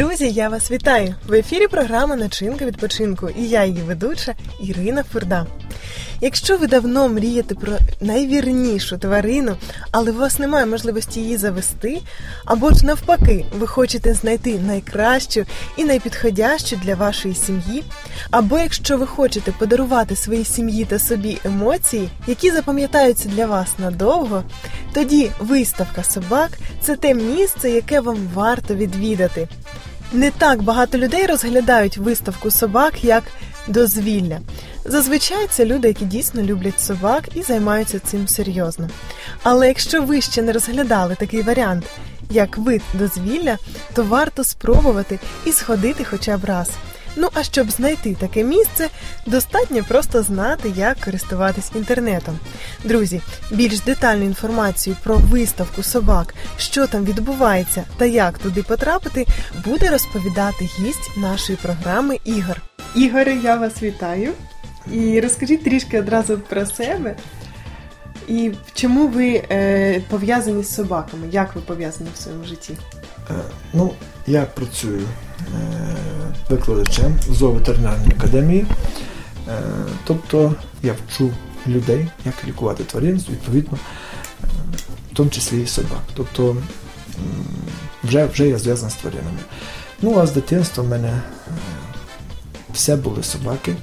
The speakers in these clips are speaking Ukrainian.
Друзі, я вас вітаю! В ефірі програма Начинка відпочинку і я її ведуча Ірина Фурда. Якщо ви давно мрієте про найвірнішу тварину, але у вас немає можливості її завести, або ж навпаки, ви хочете знайти найкращу і найпідходящу для вашої сім'ї, або якщо ви хочете подарувати своїй сім'ї та собі емоції, які запам'ятаються для вас надовго, тоді виставка собак це те місце, яке вам варто відвідати. Не так багато людей розглядають виставку собак як дозвілля. Зазвичай це люди, які дійсно люблять собак і займаються цим серйозно. Але якщо ви ще не розглядали такий варіант, як вид дозвілля, то варто спробувати і сходити хоча б раз. Ну а щоб знайти таке місце, достатньо просто знати, як користуватись інтернетом. Друзі, більш детальну інформацію про виставку собак, що там відбувається та як туди потрапити, буде розповідати гість нашої програми Ігор. Ігоре, я вас вітаю. І розкажіть трішки одразу про себе. І чому ви е, пов'язані з собаками? Як ви пов'язані в своєму житті? Е, ну, я працюю е, викладачем в зооветеринарній академії. Е, тобто я вчу людей, як лікувати тварин, відповідно, е, в тому числі і собак. Тобто вже, вже я зв'язаний з тваринами. Ну, а з дитинства в мене е, все були собаки.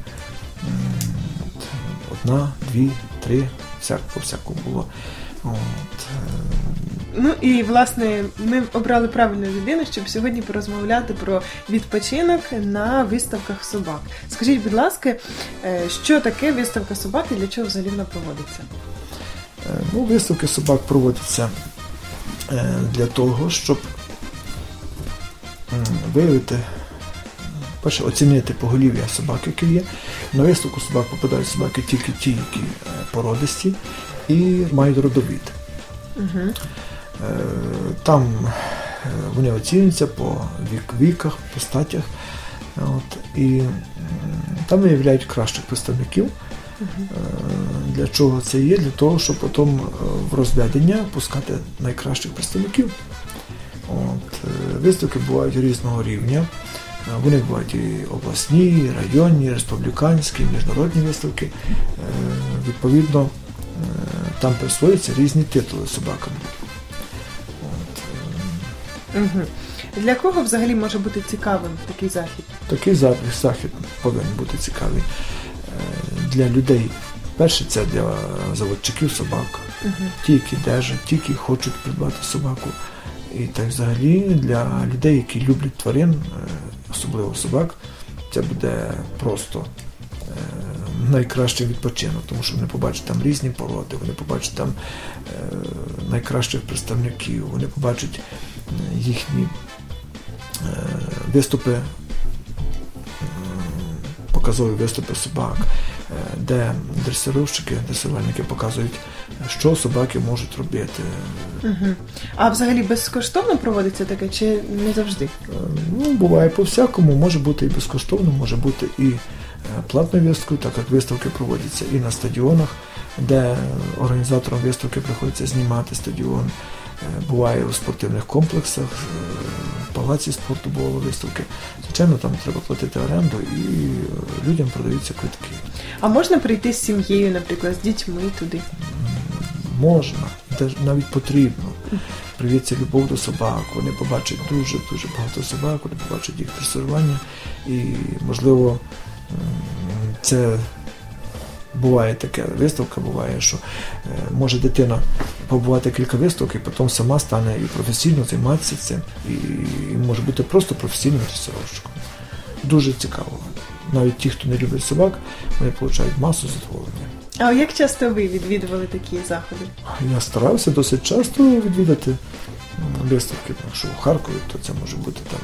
Одна, дві, три, всяк, по всякому було. От, е, Ну і власне ми обрали правильну людину, щоб сьогодні порозмовляти про відпочинок на виставках собак. Скажіть, будь ласка, е, що таке виставка собак і для чого взагалі вона проводиться? Е, Ну, виставки собак проводяться для того, щоб виявити, перше, оцінити поголів'я собак, які є. На виставку собак попадають собаки тільки ті, які е, породисті і мають родовід. Угу. Там е, вони оцінюються по вік, віках, по статях. От, і там виявляють кращих представників. Е, Для чого це є? Для того, щоб потім в розведення пускати найкращих представників. От, виставки бувають різного рівня. Вони бувають і обласні, і районні, і республіканські, і міжнародні виставки. Е, Відповідно, е, там присвоюються різні титули собакам. От, е, Угу. Для кого взагалі може бути цікавим такий захід? Такий за- захід повинен бути цікавий для людей. Перше, це для заводчиків собак, Угу. ті, які держать, ті, які хочуть придбати собаку. І так взагалі для людей, які люблять тварин, особливо собак, це буде просто е, найкращий відпочинок, тому що вони побачать там різні породи, вони побачать там е, найкращих представників, вони побачать е, їхні виступи, показові виступи собак, де дресировщики, дресувальники показують, що собаки можуть робити. Угу. А взагалі безкоштовно проводиться таке чи не завжди? Е, Ну, буває по-всякому, може бути і безкоштовно, може бути і е, платною виставкою, так як виставки проводяться і на стадіонах, де організаторам виставки приходиться знімати стадіон. Е, Буває у спортивних комплексах, в палаці спорту бували виставки. Звичайно, там треба платити оренду і людям продаються квитки. А можна прийти з сім'єю, наприклад, з дітьми туди? Можна, теж навіть потрібно. Привіться любов до собак. Вони побачать дуже дуже багато собак, вони побачать їх дресирування. І, можливо, це буває таке. Виставка буває, що е, може дитина побувати кілька виставок і потім сама стане і професійно займатися цим, і може бути просто професійним дресировщиком. Дуже цікаво. Навіть ті, хто не любить собак, вони отримують масу задоволення. А як часто ви відвідували такі заходи? Я старався досить часто відвідати виставки, тому що в Харкові то це може бути там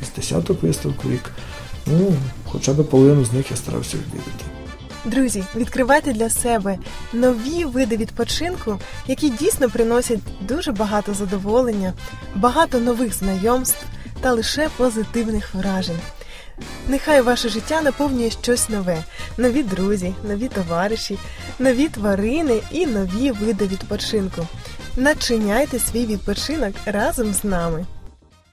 і з десяток виставок в рік. Ну, хоча б половину з них я старався відвідати. Друзі, відкривайте для себе нові види відпочинку, які дійсно приносять дуже багато задоволення, багато нових знайомств та лише позитивних вражень. Нехай ваше життя наповнює щось нове, нові друзі, нові товариші, нові тварини і нові види відпочинку. Начиняйте свій відпочинок разом з нами.